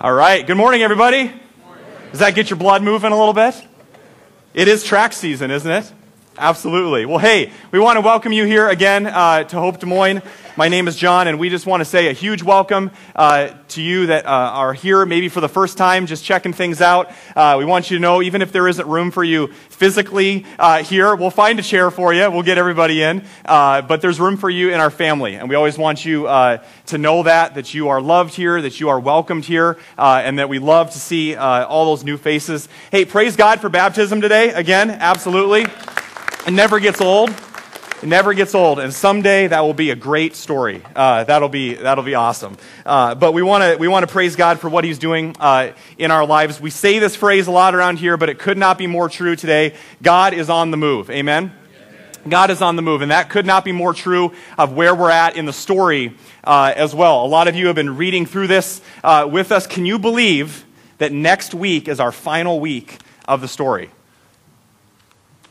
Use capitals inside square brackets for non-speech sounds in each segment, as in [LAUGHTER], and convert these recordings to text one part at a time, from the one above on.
All right. Good morning, everybody. Does that get your blood moving a little bit? It is track season, isn't it? Absolutely. Well, hey, we want to welcome you here again uh, to Hope Des Moines. My name is John, and we just want to say a huge welcome uh, to you that uh, are here maybe for the first time, just checking things out. Uh, we want you to know, even if there isn't room for you physically uh, here, we'll find a chair for you. We'll get everybody in. Uh, but there's room for you in our family, and we always want you uh, to know that, that you are loved here, that you are welcomed here, and that we love to see all those new faces. Hey, praise God for baptism today. Again, absolutely. It never gets old. It never gets old, and someday that will be a great story. Uh, that'll be that'll be awesome. Uh, but we want to we want to praise God for what He's doing uh, in our lives. We say this phrase a lot around here, but it could not be more true today. God is on the move. Amen. God is on the move, and that could not be more true of where we're at in the story uh, as well. A lot of you have been reading through this uh, with us. Can you believe that next week is our final week of the story?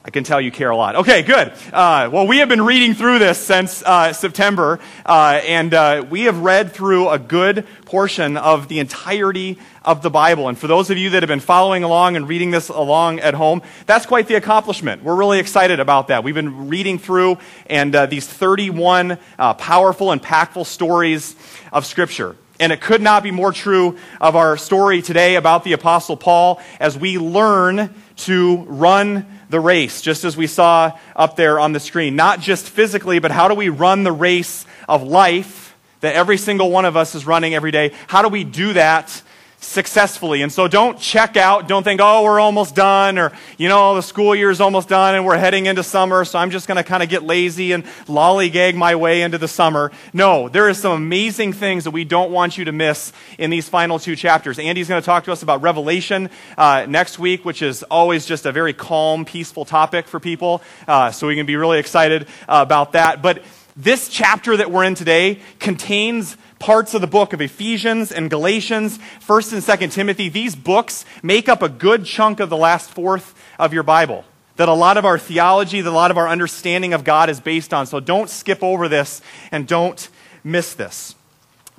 I can tell you care a lot. Okay, good. Uh, well, we have been reading through this since uh, September, uh, and uh, we have read through a good portion of the entirety of the Bible. And for those of you that have been following along and reading this along at home, that's quite the accomplishment. We're really excited about that. We've been reading through and uh, these 31 uh, powerful, impactful stories of Scripture. And it could not be more true of our story today about the Apostle Paul as we learn to run the race, just as we saw up there on the screen. Not just physically, but how do we run the race of life that every single one of us is running every day? How do we do that successfully. And so don't check out. Don't think, oh, we're almost done, or, you know, the school year is almost done and we're heading into summer, so I'm just going to kind of get lazy and lollygag my way into the summer. No, there is some amazing things that we don't want you to miss in these final two chapters. Andy's going to talk to us about Revelation uh, next week, which is always just a very calm, peaceful topic for people. Uh, so we can be really excited uh, about that. But this chapter that we're in today contains parts of the book of Ephesians and Galatians, 1st and 2nd Timothy, these books make up a good chunk of the last fourth of your Bible. That a lot of our theology, that a lot of our understanding of God is based on. So don't skip over this and don't miss this.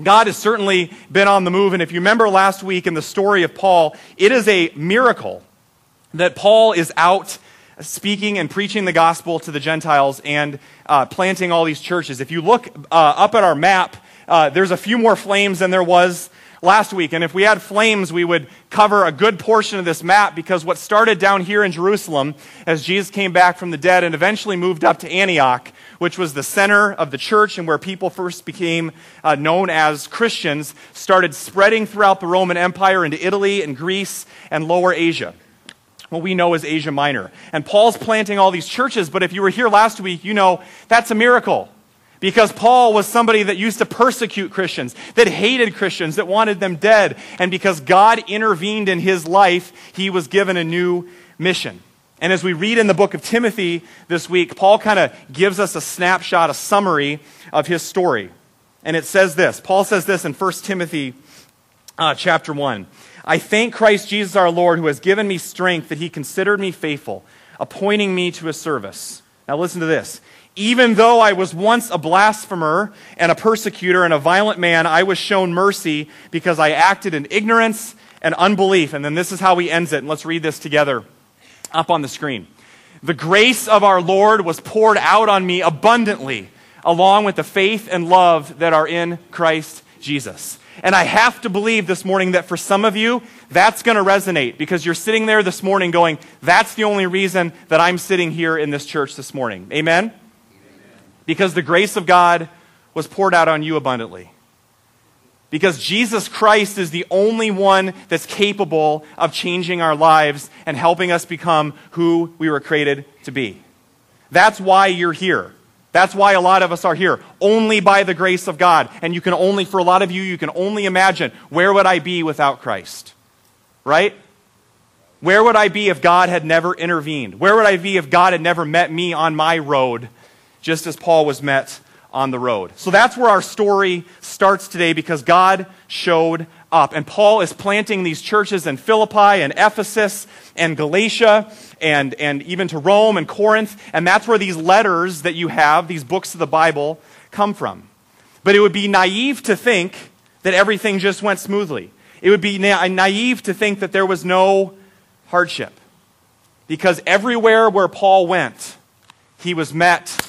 God has certainly been on the move. And if you remember last week in the story of Paul, it is a miracle that Paul is out speaking and preaching the gospel to the Gentiles and uh, planting all these churches. If you look uh, up at our map, uh, there's a few more flames than there was last week. And if we had flames, we would cover a good portion of this map because what started down here in Jerusalem as Jesus came back from the dead and eventually moved up to Antioch, which was the center of the church and where people first became uh, known as Christians, started spreading throughout the Roman Empire into Italy and Greece and Lower Asia what we know as Asia Minor. And Paul's planting all these churches, but if you were here last week, you know that's a miracle. Because Paul was somebody that used to persecute Christians, that hated Christians, that wanted them dead. And because God intervened in his life, he was given a new mission. And as we read in the book of Timothy this week, Paul kind of gives us a snapshot, a summary of his story. And it says this Paul says this in 1 Timothy uh, chapter 1. I thank Christ Jesus our Lord, who has given me strength that he considered me faithful, appointing me to his service. Now listen to this. Even though I was once a blasphemer and a persecutor and a violent man, I was shown mercy because I acted in ignorance and unbelief. And then this is how he ends it. And let's read this together up on the screen. The grace of our Lord was poured out on me abundantly, along with the faith and love that are in Christ Jesus. And I have to believe this morning that for some of you, that's going to resonate because you're sitting there this morning going, that's the only reason that I'm sitting here in this church this morning. Amen? Because the grace of God was poured out on you abundantly. Because Jesus Christ is the only one that's capable of changing our lives and helping us become who we were created to be. That's why you're here. That's why a lot of us are here. Only by the grace of God. And you can only, for a lot of you, you can only imagine where would I be without Christ? Right? Where would I be if God had never intervened? Where would I be if God had never met me on my road just as Paul was met on the road. So that's where our story starts today because God showed up. And Paul is planting these churches in Philippi and Ephesus and Galatia and, and even to Rome and Corinth. And that's where these letters that you have, these books of the Bible, come from. But it would be naive to think that everything just went smoothly. It would be na- naive to think that there was no hardship. Because everywhere where Paul went, he was met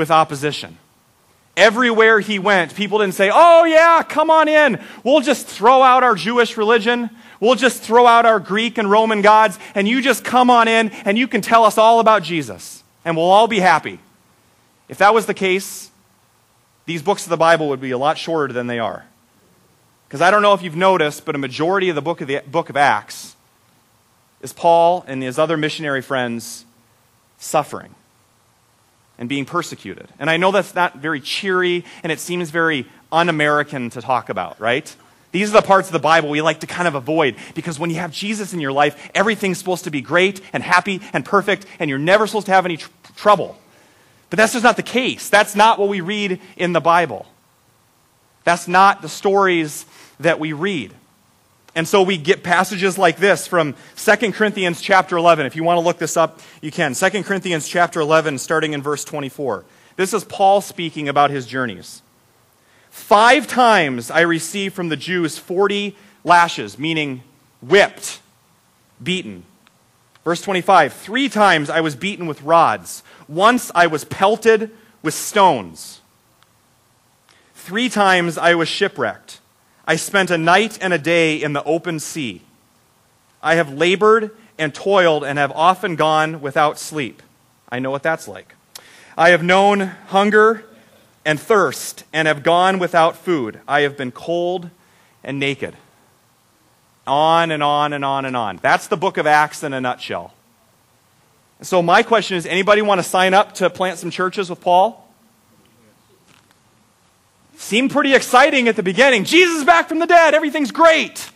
with opposition. Everywhere he went, people didn't say, Oh, yeah, come on in. We'll just throw out our Jewish religion. We'll just throw out our Greek and Roman gods, and you just come on in and you can tell us all about Jesus, and we'll all be happy. If that was the case, these books of the Bible would be a lot shorter than they are. Because I don't know if you've noticed, but a majority of the book of, the book of Acts is Paul and his other missionary friends suffering and being persecuted. And I know that's not very cheery and it seems very un American to talk about, right? These are the parts of the Bible we like to kind of avoid because when you have Jesus in your life, everything's supposed to be great and happy and perfect, and you're never supposed to have any tr- trouble. But that's just not the case. That's not what we read in the Bible. That's not the stories that we read. And so we get passages like this from 2 Corinthians chapter 11. If you want to look this up, you can. 2 Corinthians chapter 11, starting in verse 24. This is Paul speaking about his journeys. Five times I received from the Jews 40 lashes, meaning whipped, beaten. Verse 25 Three times I was beaten with rods. Once I was pelted with stones. Three times I was shipwrecked. I spent a night and a day in the open sea. I have labored and toiled and have often gone without sleep. I know what that's like. I have known hunger and thirst and have gone without food. I have been cold and naked. On and on and on and on. That's the book of Acts in a nutshell. So my question is anybody want to sign up to plant some churches with Paul? Seemed pretty exciting at the beginning. Jesus is back from the dead. Everything's great.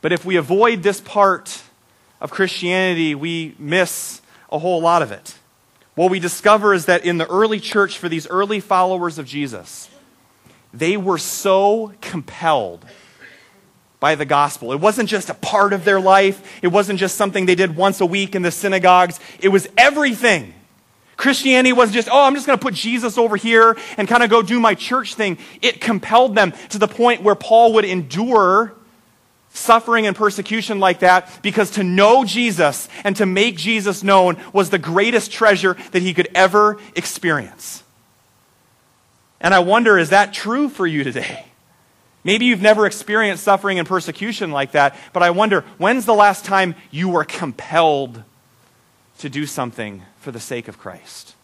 But if we avoid this part of Christianity, we miss a whole lot of it. What we discover is that in the early church, for these early followers of Jesus, they were so compelled by the gospel. It wasn't just a part of their life, it wasn't just something they did once a week in the synagogues, it was everything. Christianity wasn't just, oh, I'm just going to put Jesus over here and kind of go do my church thing. It compelled them to the point where Paul would endure suffering and persecution like that because to know Jesus and to make Jesus known was the greatest treasure that he could ever experience. And I wonder, is that true for you today? Maybe you've never experienced suffering and persecution like that, but I wonder, when's the last time you were compelled to do something for the sake of Christ?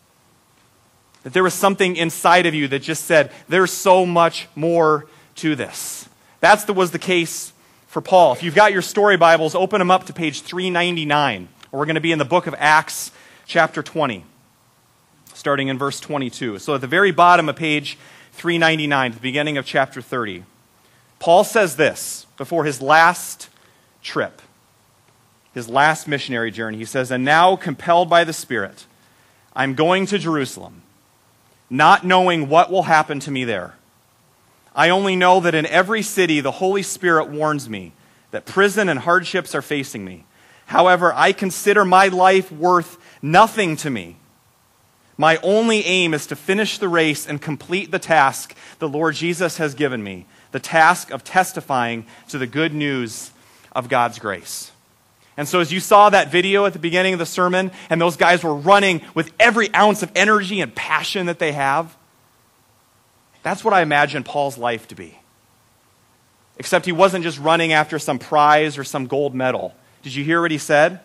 That there was something inside of you that just said, there's so much more to this. That was the case for Paul. If you've got your story Bibles, open them up to page 399. We're going to be in the book of Acts, chapter 20, starting in verse 22. So at the very bottom of page 399, the beginning of chapter 30, Paul says this before his last trip, his last missionary journey. He says, And now, compelled by the Spirit, I'm going to Jerusalem, not knowing what will happen to me there. I only know that in every city the Holy Spirit warns me that prison and hardships are facing me. However, I consider my life worth nothing to me. My only aim is to finish the race and complete the task the Lord Jesus has given me the task of testifying to the good news of God's grace. And so, as you saw that video at the beginning of the sermon, and those guys were running with every ounce of energy and passion that they have, that's what I imagine Paul's life to be. Except he wasn't just running after some prize or some gold medal. Did you hear what he said?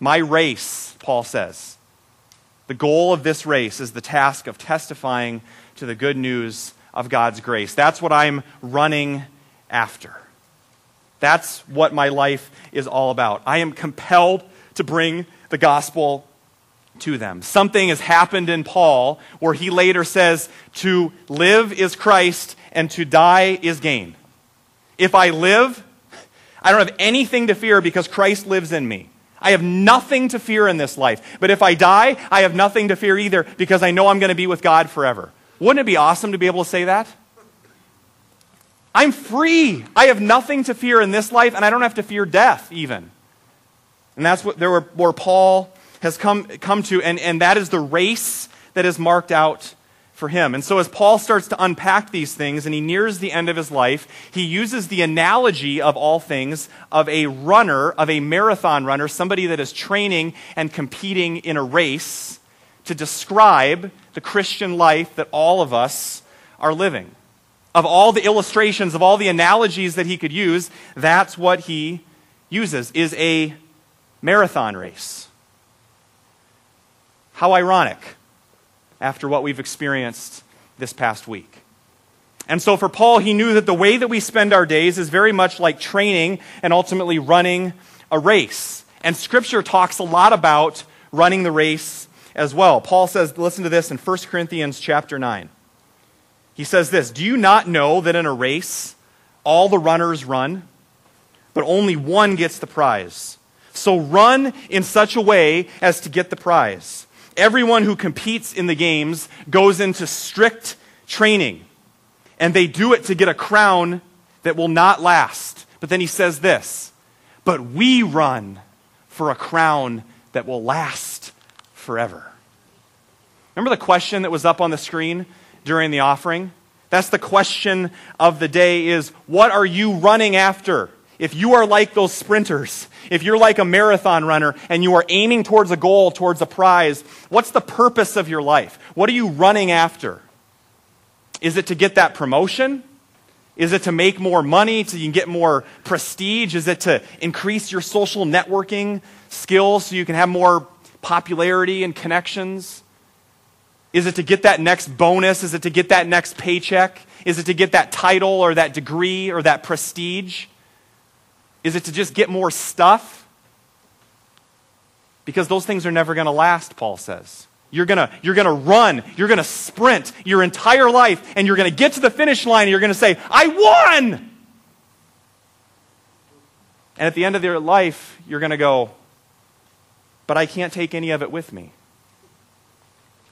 My race, Paul says. The goal of this race is the task of testifying to the good news of God's grace. That's what I'm running after. That's what my life is all about. I am compelled to bring the gospel to them. Something has happened in Paul where he later says, To live is Christ and to die is gain. If I live, I don't have anything to fear because Christ lives in me. I have nothing to fear in this life. But if I die, I have nothing to fear either because I know I'm going to be with God forever. Wouldn't it be awesome to be able to say that? I'm free. I have nothing to fear in this life, and I don't have to fear death even. And that's what there were, where Paul has come, come to, and, and that is the race that is marked out for him. And so, as Paul starts to unpack these things and he nears the end of his life, he uses the analogy of all things of a runner, of a marathon runner, somebody that is training and competing in a race to describe the Christian life that all of us are living. Of all the illustrations, of all the analogies that he could use, that's what he uses, is a marathon race. How ironic after what we've experienced this past week. And so for Paul, he knew that the way that we spend our days is very much like training and ultimately running a race. And Scripture talks a lot about running the race as well. Paul says, listen to this in 1 Corinthians chapter 9. He says this Do you not know that in a race all the runners run, but only one gets the prize? So run in such a way as to get the prize. Everyone who competes in the games goes into strict training, and they do it to get a crown that will not last. But then he says this But we run for a crown that will last forever. Remember the question that was up on the screen during the offering? That's the question of the day is what are you running after? If you are like those sprinters, if you're like a marathon runner and you are aiming towards a goal, towards a prize, what's the purpose of your life? What are you running after? Is it to get that promotion? Is it to make more money, so you can get more prestige? Is it to increase your social networking skills so you can have more popularity and connections? Is it to get that next bonus? Is it to get that next paycheck? Is it to get that title or that degree or that prestige? Is it to just get more stuff? Because those things are never going to last, Paul says. You're going you're to run, you're going to sprint your entire life, and you're going to get to the finish line, and you're going to say, I won! And at the end of your life, you're going to go, but I can't take any of it with me.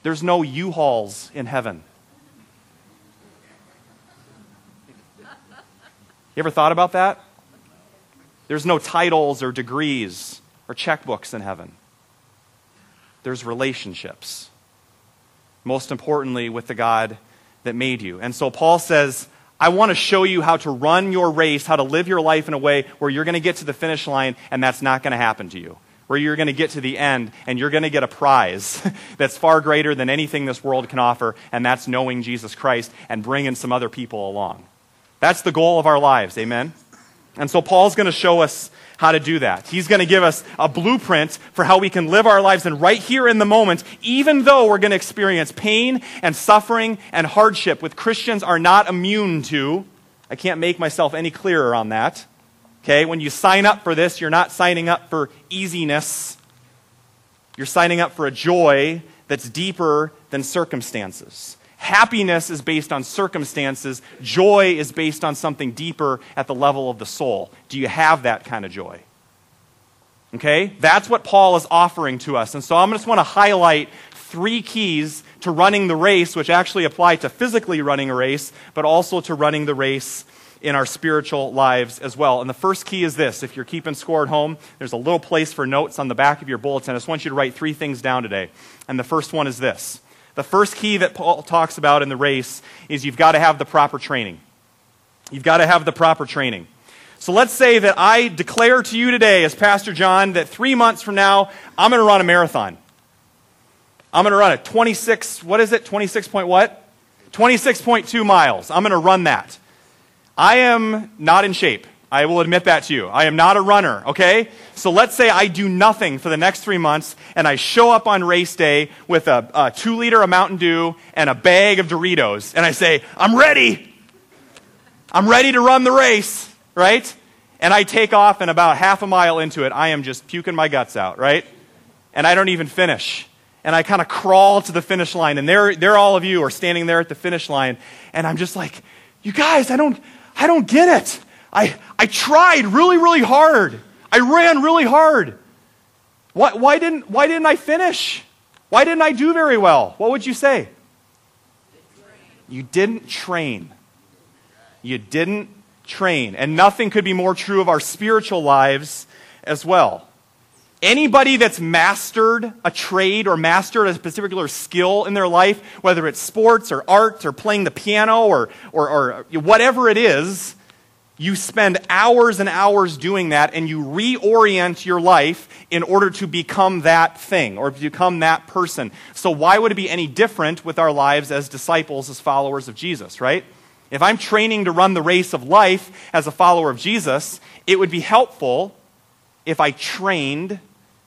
There's no U hauls in heaven. You ever thought about that? There's no titles or degrees or checkbooks in heaven. There's relationships. Most importantly, with the God that made you. And so Paul says, I want to show you how to run your race, how to live your life in a way where you're going to get to the finish line and that's not going to happen to you. Where you're going to get to the end and you're going to get a prize [LAUGHS] that's far greater than anything this world can offer, and that's knowing Jesus Christ and bringing some other people along. That's the goal of our lives. Amen? And so Paul's going to show us how to do that. He's going to give us a blueprint for how we can live our lives and right here in the moment, even though we're going to experience pain and suffering and hardship, which Christians are not immune to. I can't make myself any clearer on that. Okay, when you sign up for this, you're not signing up for easiness. You're signing up for a joy that's deeper than circumstances. Happiness is based on circumstances. Joy is based on something deeper at the level of the soul. Do you have that kind of joy? Okay? That's what Paul is offering to us. And so I just want to highlight three keys to running the race, which actually apply to physically running a race, but also to running the race in our spiritual lives as well. And the first key is this if you're keeping score at home, there's a little place for notes on the back of your bulletin. I just want you to write three things down today. And the first one is this the first key that Paul talks about in the race is you've got to have the proper training. You've got to have the proper training. So let's say that I declare to you today, as Pastor John, that three months from now, I'm going to run a marathon. I'm going to run a 26, what is it? 26 point what? 26.2 miles. I'm going to run that. I am not in shape. I will admit that to you. I am not a runner, okay? So let's say I do nothing for the next three months and I show up on race day with a, a two liter of Mountain Dew and a bag of Doritos and I say, I'm ready. I'm ready to run the race, right? And I take off and about half a mile into it, I am just puking my guts out, right? And I don't even finish. And I kind of crawl to the finish line and there, there all of you are standing there at the finish line and I'm just like, you guys, I don't, I don't get it. I, I tried really, really hard. I ran really hard. Why, why, didn't, why didn't I finish? Why didn't I do very well? What would you say? You didn't train. You didn't train. And nothing could be more true of our spiritual lives as well. Anybody that's mastered a trade or mastered a particular skill in their life, whether it's sports or art or playing the piano or, or, or whatever it is, you spend hours and hours doing that and you reorient your life in order to become that thing or become that person. So, why would it be any different with our lives as disciples, as followers of Jesus, right? If I'm training to run the race of life as a follower of Jesus, it would be helpful if I trained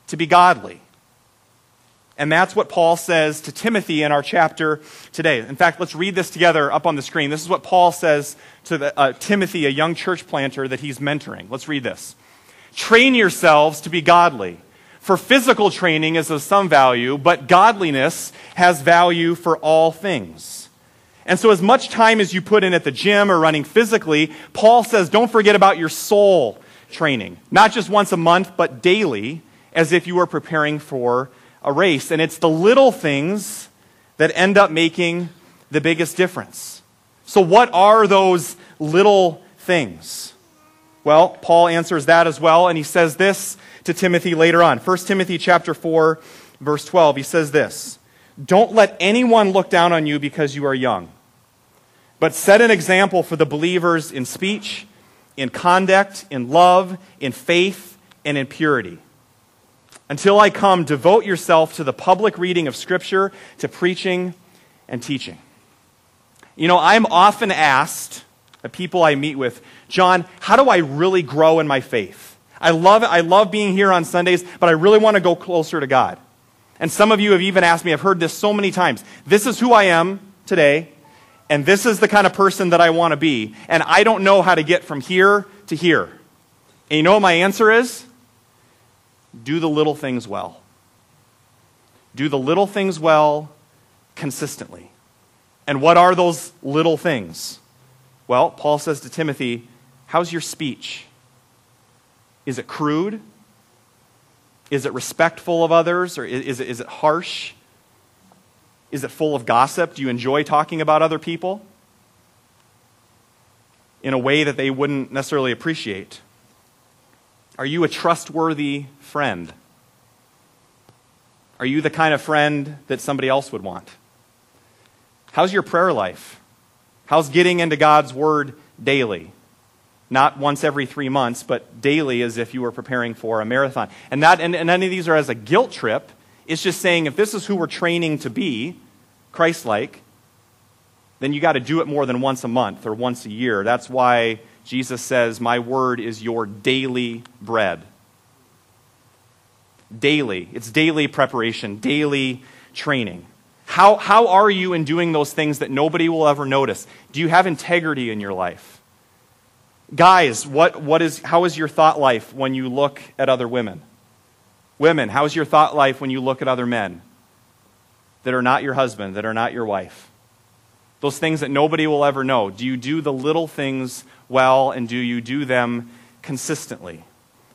to be godly. And that's what Paul says to Timothy in our chapter today. In fact, let's read this together up on the screen. This is what Paul says to the, uh, Timothy, a young church planter that he's mentoring. Let's read this. Train yourselves to be godly. For physical training is of some value, but godliness has value for all things. And so, as much time as you put in at the gym or running physically, Paul says don't forget about your soul training. Not just once a month, but daily, as if you were preparing for a race. And it's the little things that end up making the biggest difference. So, what are those little things? Well, Paul answers that as well, and he says this to Timothy later on. 1 Timothy chapter 4, verse 12. He says this Don't let anyone look down on you because you are young, but set an example for the believers in speech, in conduct, in love, in faith, and in purity. Until I come, devote yourself to the public reading of Scripture, to preaching and teaching. You know, I'm often asked, the people I meet with, John, how do I really grow in my faith? I love. I love being here on Sundays, but I really want to go closer to God. And some of you have even asked me, I've heard this so many times. This is who I am today, and this is the kind of person that I want to be, and I don't know how to get from here to here. And you know what my answer is? do the little things well. Do the little things well consistently. And what are those little things? Well, Paul says to Timothy, How's your speech? Is it crude? Is it respectful of others? Or is it, is it harsh? Is it full of gossip? Do you enjoy talking about other people in a way that they wouldn't necessarily appreciate? Are you a trustworthy friend? Are you the kind of friend that somebody else would want? How's your prayer life? How's getting into God's Word daily? Not once every three months, but daily as if you were preparing for a marathon. And, not, and, and none of these are as a guilt trip. It's just saying if this is who we're training to be, Christ like, then you got to do it more than once a month or once a year. That's why Jesus says, My word is your daily bread. Daily. It's daily preparation, daily training. How, how are you in doing those things that nobody will ever notice? Do you have integrity in your life? Guys, what, what is, how is your thought life when you look at other women? Women, how is your thought life when you look at other men that are not your husband, that are not your wife? Those things that nobody will ever know. Do you do the little things well, and do you do them consistently?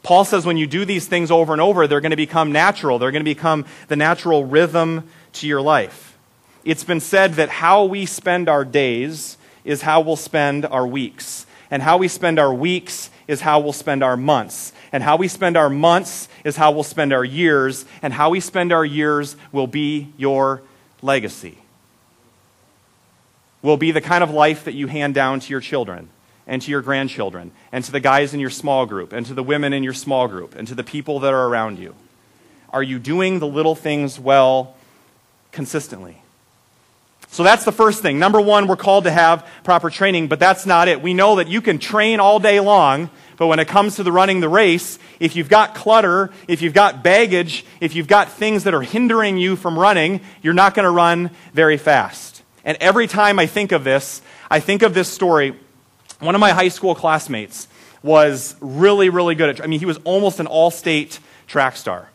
Paul says when you do these things over and over, they're going to become natural. They're going to become the natural rhythm to your life. It's been said that how we spend our days is how we'll spend our weeks. And how we spend our weeks is how we'll spend our months. And how we spend our months is how we'll spend our years. And how we spend our years will be your legacy. Will be the kind of life that you hand down to your children and to your grandchildren, and to the guys in your small group, and to the women in your small group, and to the people that are around you? Are you doing the little things well consistently? So that's the first thing. Number one, we're called to have proper training, but that's not it. We know that you can train all day long, but when it comes to the running the race, if you've got clutter, if you've got baggage, if you've got things that are hindering you from running, you're not going to run very fast. And every time I think of this, I think of this story one of my high school classmates was really, really good at, I mean, he was almost an all state track star.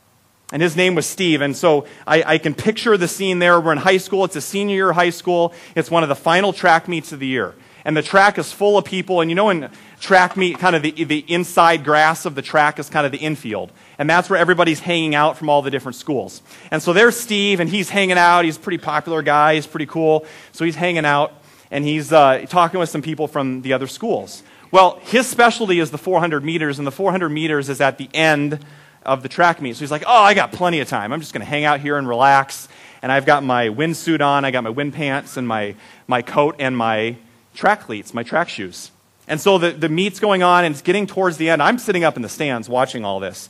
And his name was Steve. And so I, I, can picture the scene there. We're in high school. It's a senior year high school. It's one of the final track meets of the year. And the track is full of people. And you know, in track meet, kind of the, the inside grass of the track is kind of the infield. And that's where everybody's hanging out from all the different schools. And so there's Steve, and he's hanging out. He's a pretty popular guy. He's pretty cool. So he's hanging out and he's uh, talking with some people from the other schools. Well, his specialty is the 400 meters, and the 400 meters is at the end of the track meet. So he's like, oh, I got plenty of time. I'm just going to hang out here and relax. And I've got my windsuit on, I got my wind pants and my, my coat and my track cleats, my track shoes. And so the, the meet's going on and it's getting towards the end. I'm sitting up in the stands watching all this.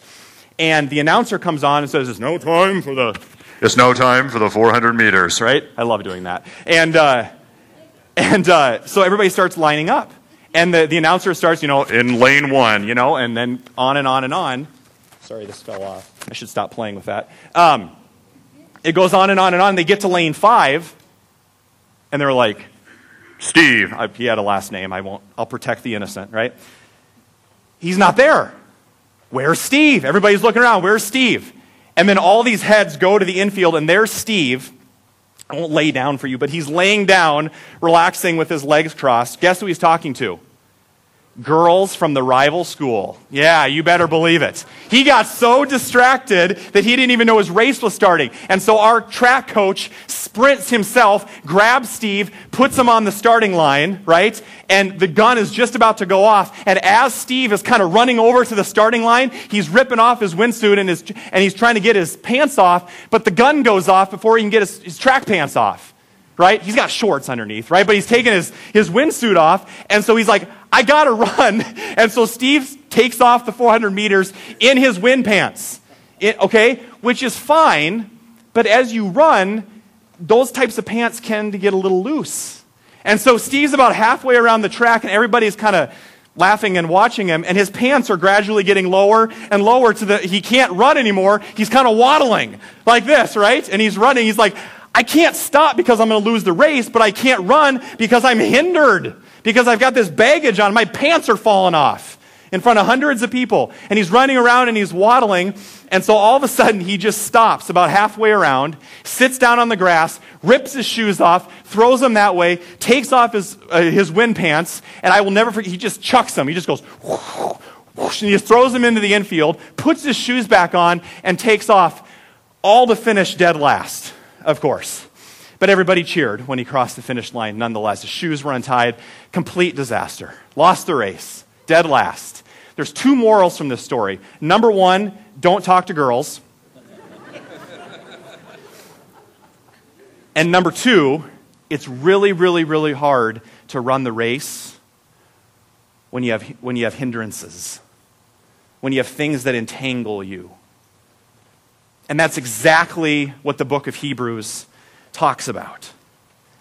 And the announcer comes on and says, It's no time for the it's no time for the 400 meters, right? I love doing that. And, uh, and uh, so everybody starts lining up. And the, the announcer starts, you know, in lane one, you know, and then on and on and on. Sorry, this fell off. I should stop playing with that. Um, it goes on and on and on. They get to lane five, and they're like, Steve. I, he had a last name. I won't. I'll protect the innocent, right? He's not there. Where's Steve? Everybody's looking around. Where's Steve? And then all these heads go to the infield, and there's Steve. I won't lay down for you, but he's laying down, relaxing with his legs crossed. Guess who he's talking to? Girls from the rival school. Yeah, you better believe it. He got so distracted that he didn't even know his race was starting. And so our track coach sprints himself, grabs Steve, puts him on the starting line, right? And the gun is just about to go off. And as Steve is kind of running over to the starting line, he's ripping off his windsuit and, his, and he's trying to get his pants off, but the gun goes off before he can get his, his track pants off right? He's got shorts underneath, right? But he's taking his, his windsuit off. And so he's like, I got to run. [LAUGHS] And so Steve takes off the 400 meters in his wind pants, it, okay? Which is fine. But as you run, those types of pants tend to get a little loose. And so Steve's about halfway around the track, and everybody's kind of laughing and watching him, and his pants are gradually getting lower and lower to the, he can't run anymore. He's kind of waddling like this, right? And he's running. He's like, I can't stop because I'm going to lose the race, but I can't run because I'm hindered, because I've got this baggage on. My pants are falling off in front of hundreds of people. And he's running around and he's waddling. And so all of a sudden, he just stops about halfway around, sits down on the grass, rips his shoes off, throws them that way, takes off his, uh, his wind pants, and I will never forget, he just chucks them. He just goes, whoosh, whoosh, and he just throws them into the infield, puts his shoes back on, and takes off all to finish dead last of course. But everybody cheered when he crossed the finish line nonetheless. His shoes were untied. Complete disaster. Lost the race. Dead last. There's two morals from this story. Number one, don't talk to girls. and number two, it's really, really, really hard to run the race when you have, when you have hindrances, when you have things that entangle you. And that's exactly what the book of Hebrews talks about.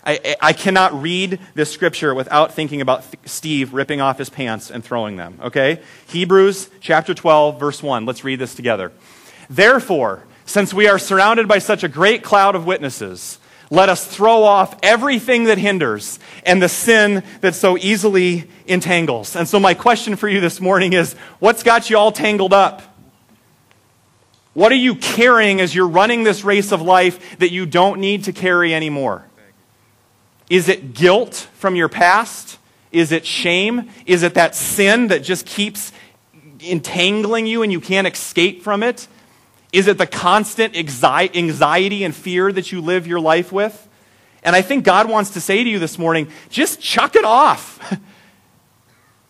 I, I cannot read this scripture without thinking about Steve ripping off his pants and throwing them, okay? Hebrews chapter 12, verse 1. Let's read this together. Therefore, since we are surrounded by such a great cloud of witnesses, let us throw off everything that hinders and the sin that so easily entangles. And so, my question for you this morning is what's got you all tangled up? What are you carrying as you're running this race of life that you don't need to carry anymore? Is it guilt from your past? Is it shame? Is it that sin that just keeps entangling you and you can't escape from it? Is it the constant anxiety and fear that you live your life with? And I think God wants to say to you this morning just chuck it off. [LAUGHS]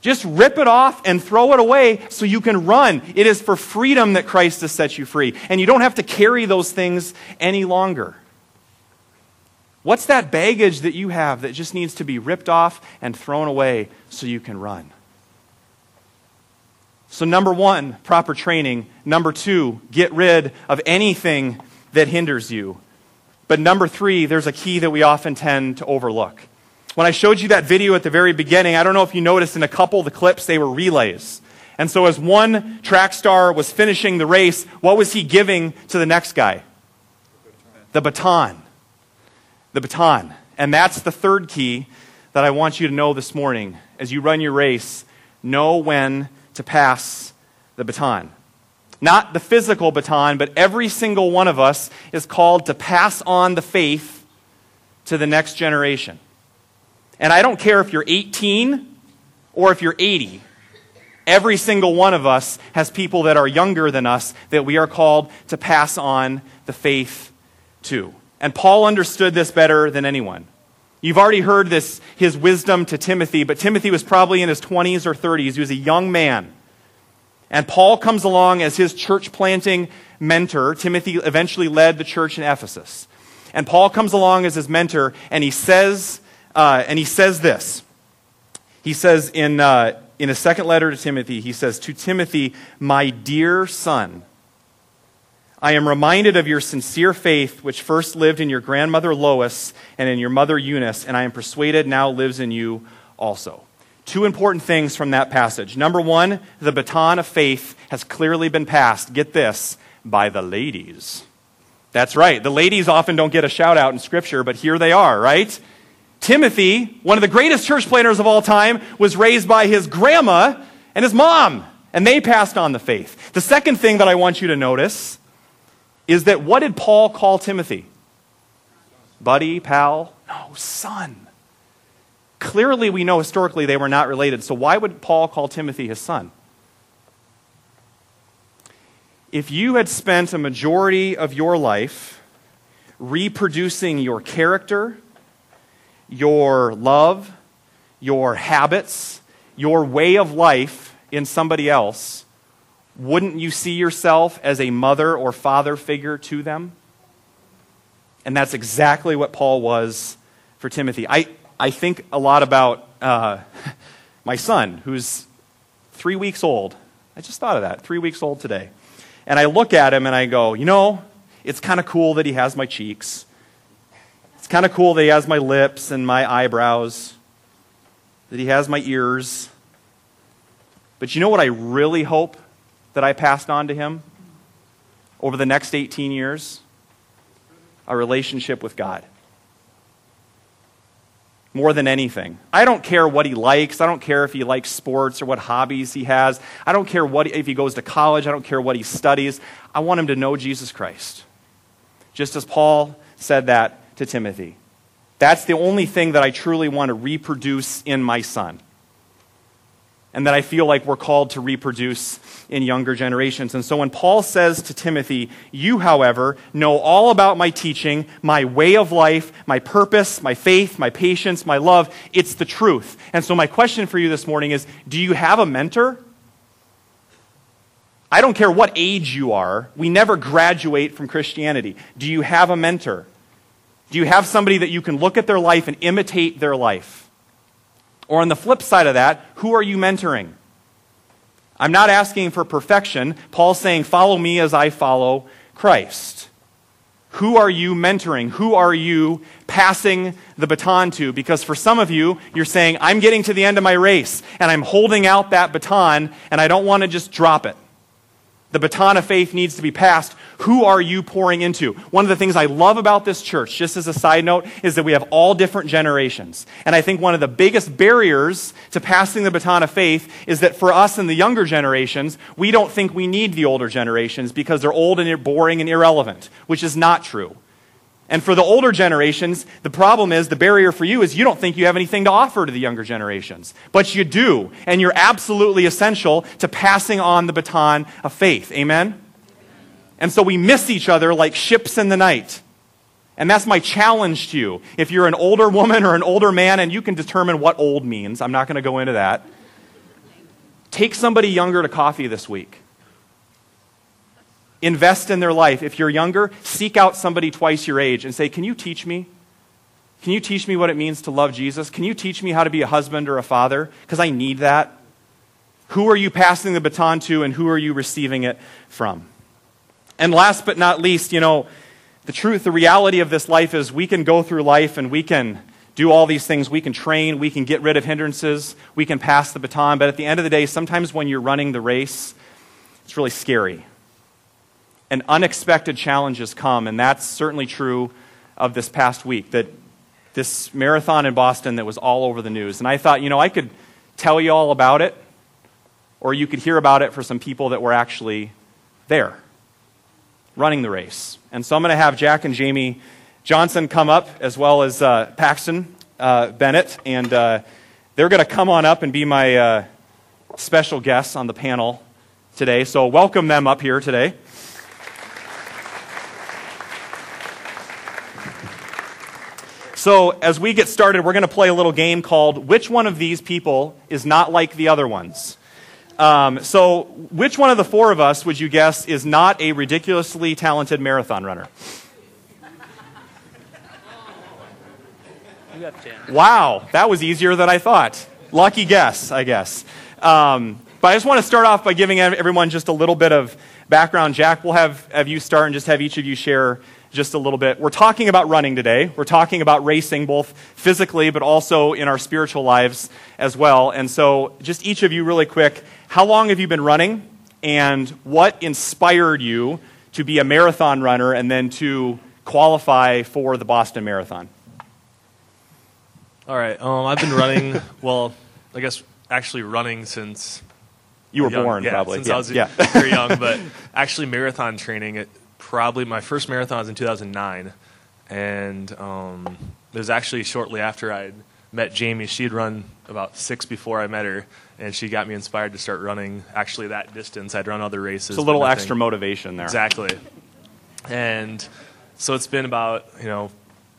Just rip it off and throw it away so you can run. It is for freedom that Christ has set you free. And you don't have to carry those things any longer. What's that baggage that you have that just needs to be ripped off and thrown away so you can run? So, number one, proper training. Number two, get rid of anything that hinders you. But number three, there's a key that we often tend to overlook. When I showed you that video at the very beginning, I don't know if you noticed in a couple of the clips, they were relays. And so as one track star was finishing the race, what was he giving to the next guy? The baton. The baton. And that's the third key that I want you to know this morning. As you run your race, know when to pass the baton. Not the physical baton, but every single one of us is called to pass on the faith to the next generation. And I don't care if you're 18 or if you're 80. Every single one of us has people that are younger than us that we are called to pass on the faith to. And Paul understood this better than anyone. You've already heard this, his wisdom to Timothy, but Timothy was probably in his 20s or 30s. He was a young man. And Paul comes along as his church planting mentor. Timothy eventually led the church in Ephesus. And Paul comes along as his mentor, and he says, uh, and he says this. He says in, uh, in a second letter to Timothy, he says, To Timothy, my dear son, I am reminded of your sincere faith, which first lived in your grandmother Lois and in your mother Eunice, and I am persuaded now lives in you also. Two important things from that passage. Number one, the baton of faith has clearly been passed, get this, by the ladies. That's right. The ladies often don't get a shout out in Scripture, but here they are, right? Timothy, one of the greatest church planters of all time, was raised by his grandma and his mom, and they passed on the faith. The second thing that I want you to notice is that what did Paul call Timothy? Buddy, pal? No, son. Clearly, we know historically they were not related, so why would Paul call Timothy his son? If you had spent a majority of your life reproducing your character, your love, your habits, your way of life in somebody else, wouldn't you see yourself as a mother or father figure to them? And that's exactly what Paul was for Timothy. I, I think a lot about uh, [LAUGHS] my son, who's three weeks old. I just thought of that, three weeks old today. And I look at him and I go, you know, it's kind of cool that he has my cheeks. It's kind of cool that he has my lips and my eyebrows, that he has my ears. But you know what I really hope that I passed on to him over the next 18 years? A relationship with God. More than anything. I don't care what he likes. I don't care if he likes sports or what hobbies he has. I don't care what, if he goes to college. I don't care what he studies. I want him to know Jesus Christ. Just as Paul said that to Timothy. That's the only thing that I truly want to reproduce in my son and that I feel like we're called to reproduce in younger generations. And so when Paul says to Timothy, You, however, know all about my teaching, my way of life, my purpose, my faith, my patience, my love, it's the truth. And so my question for you this morning is Do you have a mentor? I don't care what age you are, we never graduate from Christianity. Do you have a mentor? Do you have somebody that you can look at their life and imitate their life? Or on the flip side of that, who are you mentoring? I'm not asking for perfection. Paul's saying, follow me as I follow Christ. Who are you mentoring? Who are you passing the baton to? Because for some of you, you're saying, I'm getting to the end of my race and I'm holding out that baton and I don't want to just drop it. The baton of faith needs to be passed. Who are you pouring into? One of the things I love about this church, just as a side note, is that we have all different generations. And I think one of the biggest barriers to passing the baton of faith is that for us in the younger generations, we don't think we need the older generations because they're old and boring and irrelevant, which is not true. And for the older generations, the problem is, the barrier for you is you don't think you have anything to offer to the younger generations. But you do, and you're absolutely essential to passing on the baton of faith. Amen? And so we miss each other like ships in the night. And that's my challenge to you. If you're an older woman or an older man, and you can determine what old means, I'm not going to go into that. Take somebody younger to coffee this week invest in their life. If you're younger, seek out somebody twice your age and say, Can you teach me? Can you teach me what it means to love Jesus? Can you teach me how to be a husband or a father? Because I need that. Who are you passing the baton to and who are you receiving it from? And last but not least, you know, the truth, the reality of this life is we can go through life and we can do all these things. We can train, we can get rid of hindrances, we can pass the baton. But at the end of the day, sometimes when you're running the race, it's really scary and unexpected challenges come. And that's certainly true of this past week, that this marathon in Boston that was all over the news. And I thought, you know, I could tell you all about it, or you could hear about it for some people that were actually there running the race. And so I'm going to have Jack and Jamie Johnson come up, as well as uh, Paxton uh, Bennett, and uh, they're going to come on up and be my uh, special guests on the panel today. So welcome them up here today. So, as we get started, we're going to play a little game called Which One of These People is Not Like the Other Ones? Um, so, which one of the four of us would you guess is not a ridiculously talented marathon runner? You have 10. Wow, that was easier than I thought. Lucky guess, I guess. Um, but I just want to start off by giving everyone just a little bit of background. Jack, we'll have, have you start and just have each of you share just a little bit. We're talking about running today. We're talking about racing both physically but also in our spiritual lives as well. And so, just each of you, really quick, how long have you been running? And what inspired you to be a marathon runner and then to qualify for the Boston Marathon? All right. Um, I've been running. [LAUGHS] well, I guess actually running since You were young. born, yeah, probably. Since yeah. I was yeah. very young, but [LAUGHS] actually marathon training. It probably my first marathon was in 2009, and um, it was actually shortly after I met Jamie. She'd run about six before I met her, and she got me inspired to start running. Actually, that distance. I'd run other races. It's a little extra motivation there. Exactly. And so it's been about you know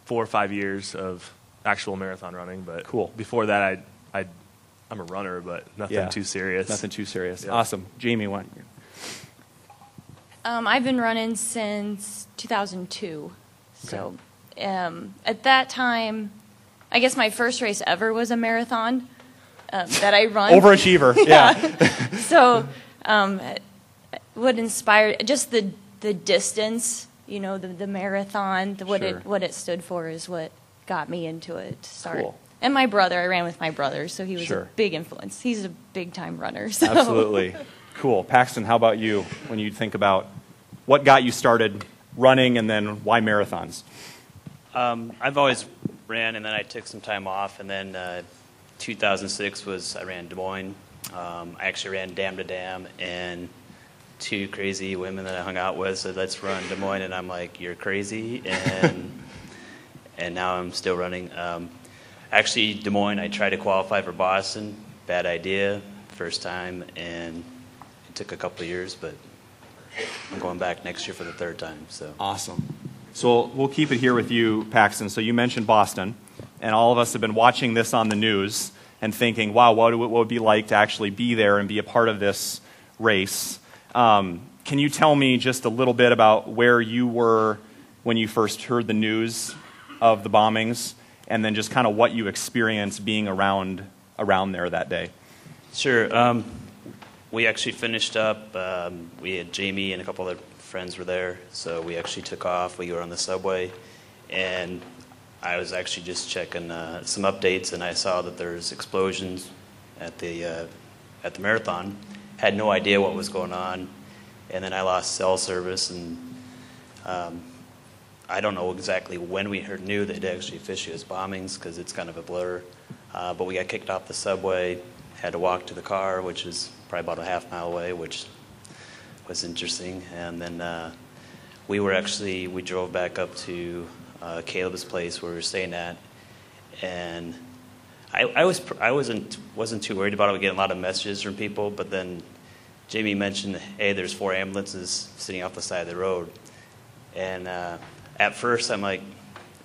four or five years of actual marathon running, but Cool. Before that, I I I'm a runner, but nothing Yeah. too serious. Nothing too serious. Yeah. Awesome. Jamie, what? Um, I've been running since 2002. So um, at that time, I guess my first race ever was a marathon um, that I run. Overachiever. [LAUGHS] yeah. [LAUGHS] so um, what inspired just the the distance, you know, the the marathon, the, what Sure. it what it stood for is what got me into it to start. Cool. And my brother, I ran with my brother, so he was Sure. a big influence. He's a big time runner. [LAUGHS] So. Absolutely. Cool. Paxton, how about you when you think about what got you started running and then why marathons? Um, I've always ran, and then I took some time off, and then uh, 2006 was I ran Des Moines. Um, I actually ran Dam to Dam, and two crazy women that I hung out with said, "Let's run Des Moines," and I'm like, "You're crazy," and [LAUGHS] and now I'm still running. Um, actually, Des Moines, I tried to qualify for Boston. Bad idea, first time, and took a couple of years, but I'm going back next year for the third time. So. Awesome. So we'll keep it here with you, Paxton. So you mentioned Boston, and all of us have been watching this on the news and thinking, wow, what, would- what would it be like to actually be there and be a part of this race? Um, can you tell me just a little bit about where you were when you first heard the news of the bombings, and then just kind of what you experienced being around around there that day? Sure. Um, we actually finished up. Um, we had Jamie and a couple other friends were there, so we actually took off. We were on the subway, and I was actually just checking uh, some updates, and I saw that there's explosions at the uh, at the marathon. Had no idea what was going on, and then I lost cell service, and um, I don't know exactly when we heard knew that it actually officially was bombings because it's kind of a blur. Uh, but we got kicked off the subway, had to walk to the car, which is probably about a half mile away, which was interesting. And then uh, we were actually we drove back up to uh, Caleb's place where we were staying at, and I, I was I wasn't wasn't too worried about it. We getting a lot of messages from people, but then Jamie mentioned, hey, there's four ambulances sitting off the side of the road, and uh, at first I'm like,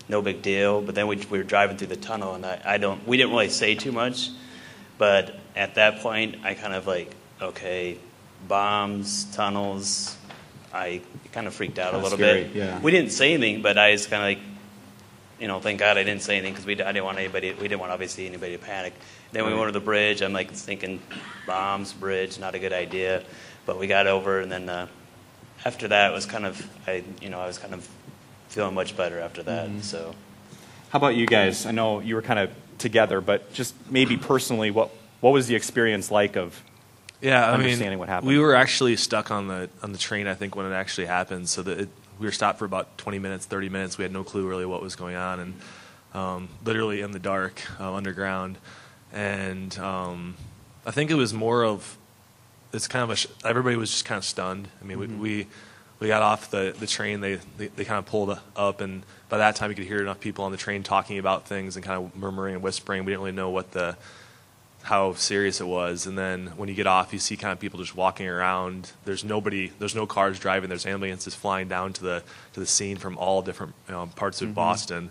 no big deal. But then we, we were driving through the tunnel, and I, I don't we didn't really say too much, but at that point I kind of like, okay, bombs, tunnels. I kind of freaked out a Kinda little scary, bit. yeah. We didn't say anything, but I was kind of like, you know, thank God I didn't say anything because we I didn't want anybody. We didn't want obviously anybody to panic. Then we went to the bridge. I'm like thinking, bombs, bridge, not a good idea. But we got over, and then uh, after that, it was kind of I, you know, I was kind of feeling much better after that. Mm-hmm. So How about you guys? I know you were kind of together, but just maybe personally, what, what was the experience like of Yeah, I understanding mean, what happened. we were actually stuck on the on the train. I think when it actually happened, so that it, we were stopped for about 20 minutes, 30 minutes. We had no clue really what was going on, and um, literally in the dark, uh, underground. And um, I think it was more of it's kind of a sh- everybody was just kind of stunned. I mean, Mm-hmm. we, we we got off the the train. They, they they kind of pulled up, and by that time, you could hear enough people on the train talking about things and kind of murmuring and whispering. We didn't really know what the how serious it was. And then when you get off, you see kind of people just walking around. There's nobody. There's no cars driving. There's ambulances flying down to the to the scene from all different you know, parts of Boston.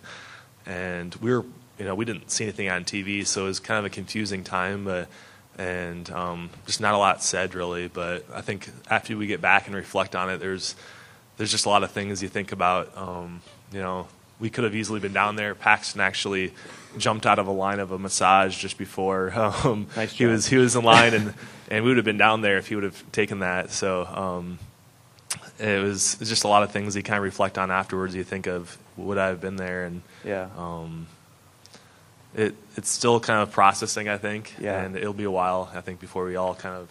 And we were, you know, we didn't see anything on TV, so it was kind of a confusing time. But and um, just not a lot said really. But I think after we get back and reflect on it, there's there's just a lot of things you think about. Um, you know, we could have easily been down there. Paxton actually jumped out of a line of a massage just before [LAUGHS] um, Nice he was he was in line, and [LAUGHS] and we would have been down there if he would have taken that. So. Um, it was it's just a lot of things you kind of reflect on afterwards. You think of would I have been there, and Yeah. um, it it's still kind of processing, I think, Yeah. and it'll be a while, I think, before we all kind of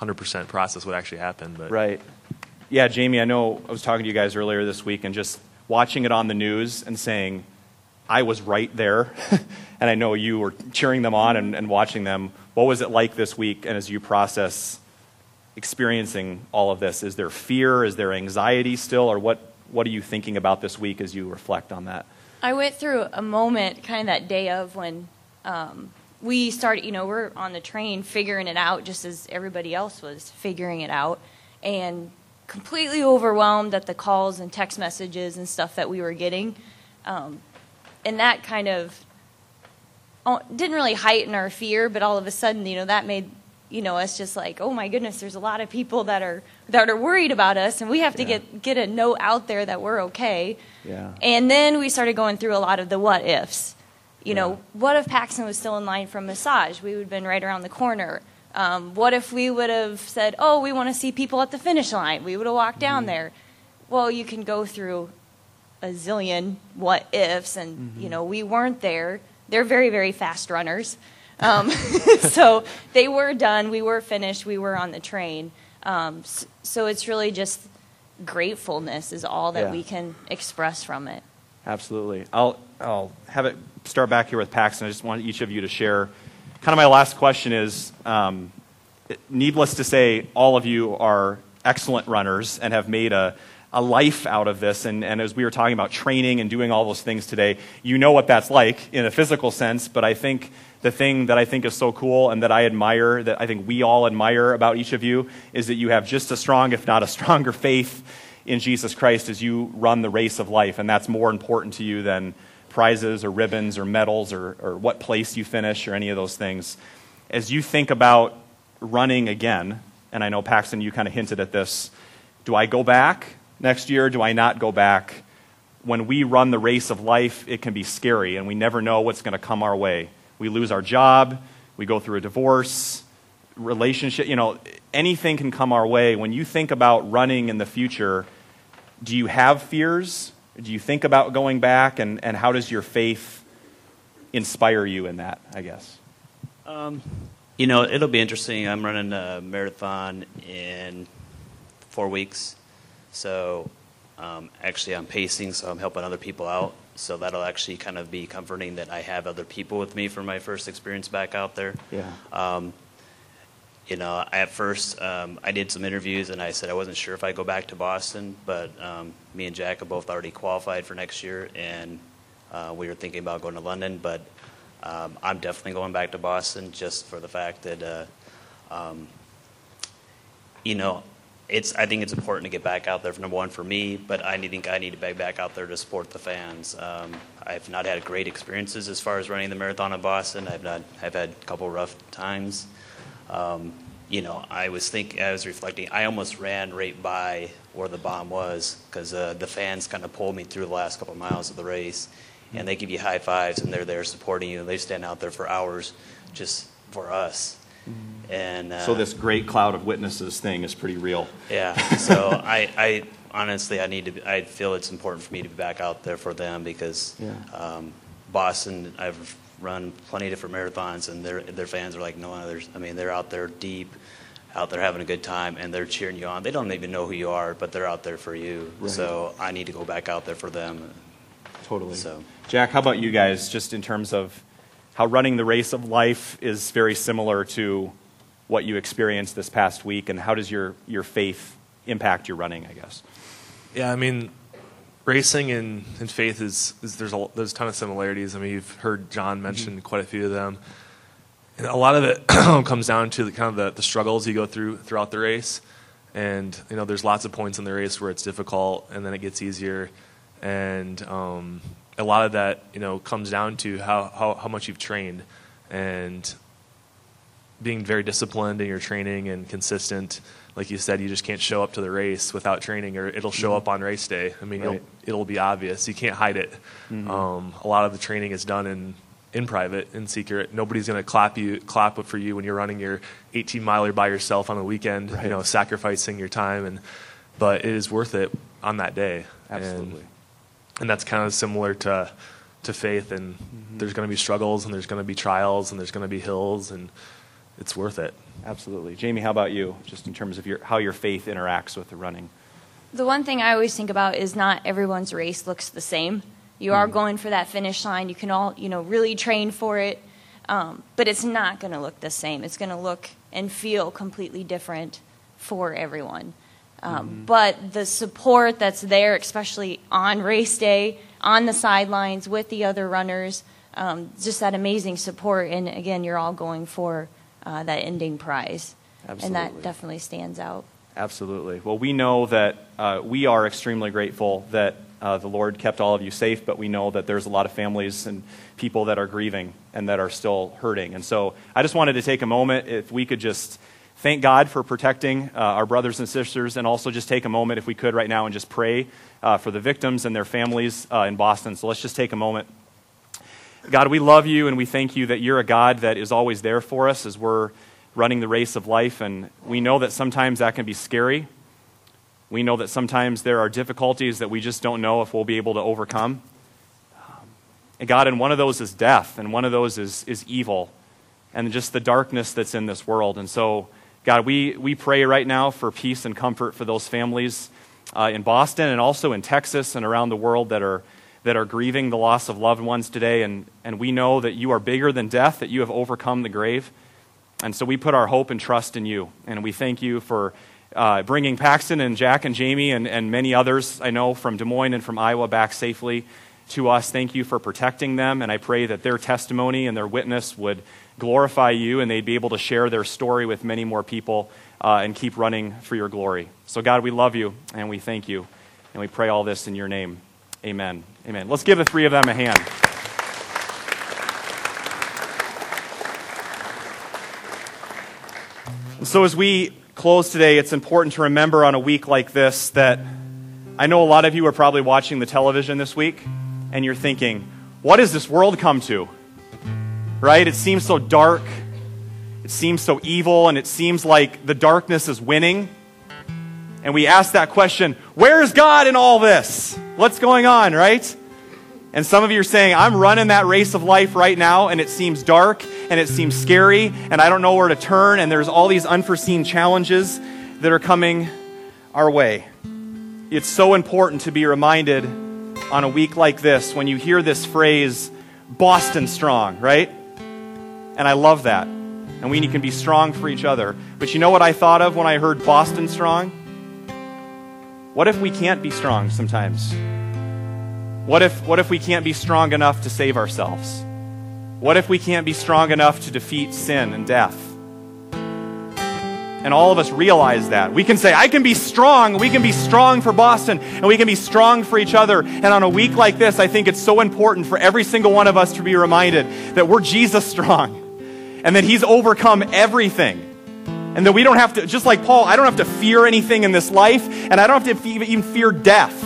100% process what actually happened. But Right. Yeah, Jamie, I know I was talking to you guys earlier this week and just watching it on the news and saying, I was right there. [LAUGHS] and I know you were cheering them on and, and watching them. What was it like this week? And as you process experiencing all of this, is there fear? Is there anxiety still? Or what, what are you thinking about this week as you reflect on that? I went through a moment, kind of that day of when um, we started, you know, we're on the train figuring it out just as everybody else was figuring it out, and completely overwhelmed at the calls and text messages and stuff that we were getting. Um, and that kind of oh, didn't really heighten our fear, but all of a sudden, you know, that made you know us just like, oh my goodness, there's a lot of people that are that are worried about us, and we have to Yeah. get get a note out there that we're okay. Yeah. And then we started going through a lot of the what ifs. You Yeah. know, what if Paxton was still in line from massage? We would have been right around the corner. Um, what if we would have said, oh, we want to see people at the finish line? We would have walked down there. Well, you can go through a zillion what ifs, and, you know, we weren't there. They're very, very fast runners. Um, [LAUGHS] so they were done. We were finished. We were on the train. Um, so it's really just gratefulness is all that Yeah. we can express from it. Absolutely. I'll, I'll have it start back here with Paxton. I just want each of you to share. Kind of my last question is um, needless to say, all of you are excellent runners and have made a, a life out of this. And, and as we were talking about training and doing all those things today, you know what that's like in a physical sense. But I think the thing that I think is so cool and that I admire, that I think we all admire about each of you, is that you have just as strong, if not a stronger faith in Jesus Christ as you run the race of life. And that's more important to you than prizes or ribbons or medals or, or what place you finish or any of those things. As you think about running again, and I know Paxton, you kind of hinted at this, do I go back next year? Do I not go back? When we run the race of life, it can be scary, and we never know what's going to come our way. We lose our job, we go through a divorce, relationship, you know, anything can come our way. When you think about running in the future, do you have fears? Do you think about going back? And, and how does your faith inspire you in that, I guess? Um, you know, it'll be interesting. I'm running a marathon in four weeks. So um, actually, I'm pacing, so I'm helping other people out. So that'll actually kind of be comforting that I have other people with me for my first experience back out there. Yeah. Um, you know, at first, um, I did some interviews and I said I wasn't sure if I'd go back to Boston, but um, me and Jack have both already qualified for next year, and uh, we were thinking about going to London, but um, I'm definitely going back to Boston just for the fact that, uh, um, you know, it's. I think it's important to get back out there for number one for me, but I think I need to be back out there to support the fans. Um, I've not had great experiences as far as running the marathon in Boston. I've not. I've had a couple rough times. Um, you know, I was thinking, I was reflecting. I almost ran right by where the bomb was because uh, the fans kind of pulled me through the last couple of miles of the race, and they give you high fives and they're there supporting you. They stand out there for hours just for us. And uh, So, this great cloud of witnesses thing is pretty real. yeah. [LAUGHS] So I, I honestly, I need to. Be, I feel it's important for me to be back out there for them because Yeah. um, Boston. I've run plenty of different marathons, and their their fans are like no others. I mean, they're out there deep, out there having a good time, and they're cheering you on. They don't even know who you are, but they're out there for you. Right. So I need to go back out there for them. Totally. So- Jack, how about you guys, just in terms of how running the race of life is very similar to what you experienced this past week, and how does your, your faith impact your running, I guess? Yeah, I mean, racing and, and faith is, is there's a there's a ton of similarities. I mean, you've heard John mention quite a few of them, and a lot of it [CLEARS THROAT] comes down to the, kind of the, the struggles you go through throughout the race. And you know, there's lots of points in the race where it's difficult, and then it gets easier. And um, a lot of that, you know, comes down to how, how, how much you've trained. And being very disciplined in your training and consistent. Like you said, you just can't show up to the race without training, or it'll show up on race day. I mean, Right. it'll be obvious. You can't hide it. Um, a lot of the training is done in in private, in secret. Nobody's going to clap you clap for you when you're running your 18 miler by yourself on the weekend. Right. You know, sacrificing your time, and but it is worth it on that day. Absolutely. and that's kind of similar to to faith and there's going to be struggles and there's going to be trials and there's going to be hills and it's worth it Absolutely. Jamie, how about you? Just in terms of your, how your faith interacts with the running. The one thing I always think about is not everyone's race looks the same. You are going for that finish line. You can all, you know, really train for it, um, but it's not going to look the same. It's going to look and feel completely different for everyone. Um, But the support that's there, especially on race day, on the sidelines with the other runners, um, just that amazing support. And again, you're all going for uh, that ending prize, and that definitely stands out. Absolutely. Well, we know that uh, we are extremely grateful that uh, the Lord kept all of you safe, but we know that there's a lot of families and people that are grieving and that are still hurting. And so I just wanted to take a moment, if we could just thank God for protecting uh, our brothers and sisters, and also just take a moment, if we could, right now, and just pray uh, for the victims and their families uh, in Boston. So let's just take a moment. God, we love you and we thank you that you're a God that is always there for us as we're running the race of life. And we know that sometimes that can be scary. We know that sometimes there are difficulties that we just don't know if we'll be able to overcome. And God, and one of those is death, and one of those is, is evil, and just the darkness that's in this world. And so, God, we, we pray right now for peace and comfort for those families uh, in Boston and also in Texas and around the world that are, that are grieving the loss of loved ones today. And, and we know that you are bigger than death, that you have overcome the grave. And so we put our hope and trust in you. And we thank you for uh, bringing Paxton and Jack and Jamie and, and many others, I know, from Des Moines and from Iowa back safely to us. Thank you for protecting them. And I pray that their testimony and their witness would glorify you and they'd be able to share their story with many more people uh, and keep running for your glory. So, God, we love you and we thank you. And we pray all this in your name. Amen. Amen. Let's give the three of them a hand. So, as we close today, it's important to remember on a week like this that I know a lot of you are probably watching the television this week and you're thinking, what has this world come to? Right? It seems so dark, it seems so evil, and it seems like the darkness is winning. And we ask that question, where's God in all this? What's going on, right? And some of you are saying, I'm running that race of life right now, and it seems dark, and it seems scary, and I don't know where to turn, and there's all these unforeseen challenges that are coming our way. It's so important to be reminded on a week like this when you hear this phrase, Boston strong, right? And I love that. And we can be strong for each other. But you know what I thought of when I heard Boston strong? What if we can't be strong sometimes? What if, what if we can't be strong enough to save ourselves? What if we can't be strong enough to defeat sin and death? And all of us realize that. We can say, I can be strong. We can be strong for Boston, and we can be strong for each other. And on a week like this, I think it's so important for every single one of us to be reminded that we're Jesus [LAUGHS] strong and that He's overcome everything. And that we don't have to, just like Paul, I don't have to fear anything in this life, and I don't have to even fear death.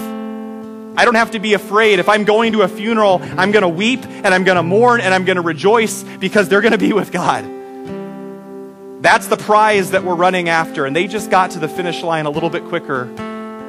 I don't have to be afraid. If I'm going to a funeral, I'm going to weep and I'm going to mourn and I'm going to rejoice because they're going to be with God. That's the prize that we're running after. And they just got to the finish line a little bit quicker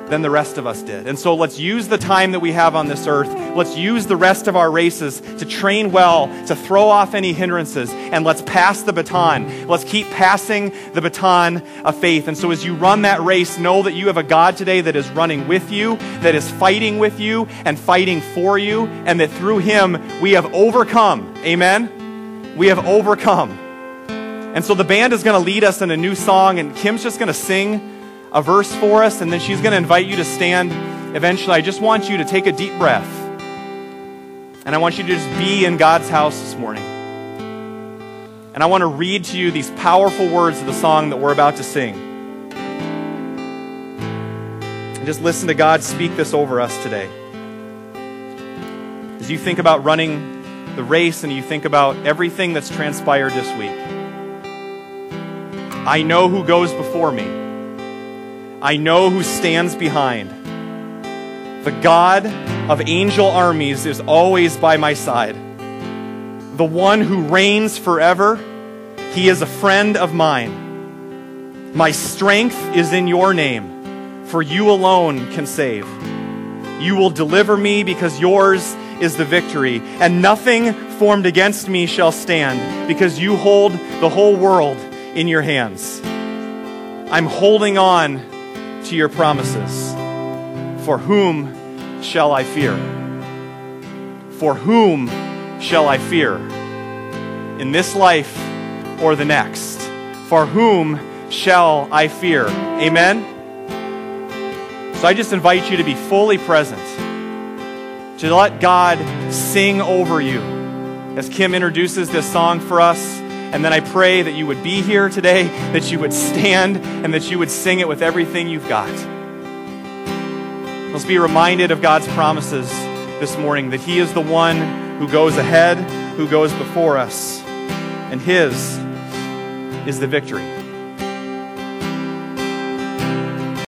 than the rest of us did. And so let's use the time that we have on this earth. Let's use the rest of our races to train well, to throw off any hindrances, and let's pass the baton. Let's keep passing the baton of faith. And so as you run that race, know that you have a God today that is running with you, that is fighting with you and fighting for you, and that through him we have overcome. Amen? We have overcome. And so the band is going to lead us in a new song, and Kim's just going to sing a verse for us, and then she's going to invite you to stand eventually. I just want you to take a deep breath. And I want you to just be in God's house this morning. And I want to read to you these powerful words of the song that we're about to sing. And just listen to God speak this over us today. As you think about running the race and you think about everything that's transpired this week. I know who goes before me. I know who stands behind. The God of angel armies is always by my side. The one who reigns forever, he is a friend of mine. My strength is in your name, for you alone can save. You will deliver me because yours is the victory, and nothing formed against me shall stand, because you hold the whole world in your hands. I'm holding on to your promises. For whom shall I fear? For whom shall I fear? In this life or the next? For whom shall I fear? Amen? So I just invite you to be fully present, to let God sing over you as Kim introduces this song for us. And then I pray that you would be here today, that you would stand, and that you would sing it with everything you've got. Let's be reminded of God's promises this morning that He is the one who goes ahead, who goes before us, and His is the victory.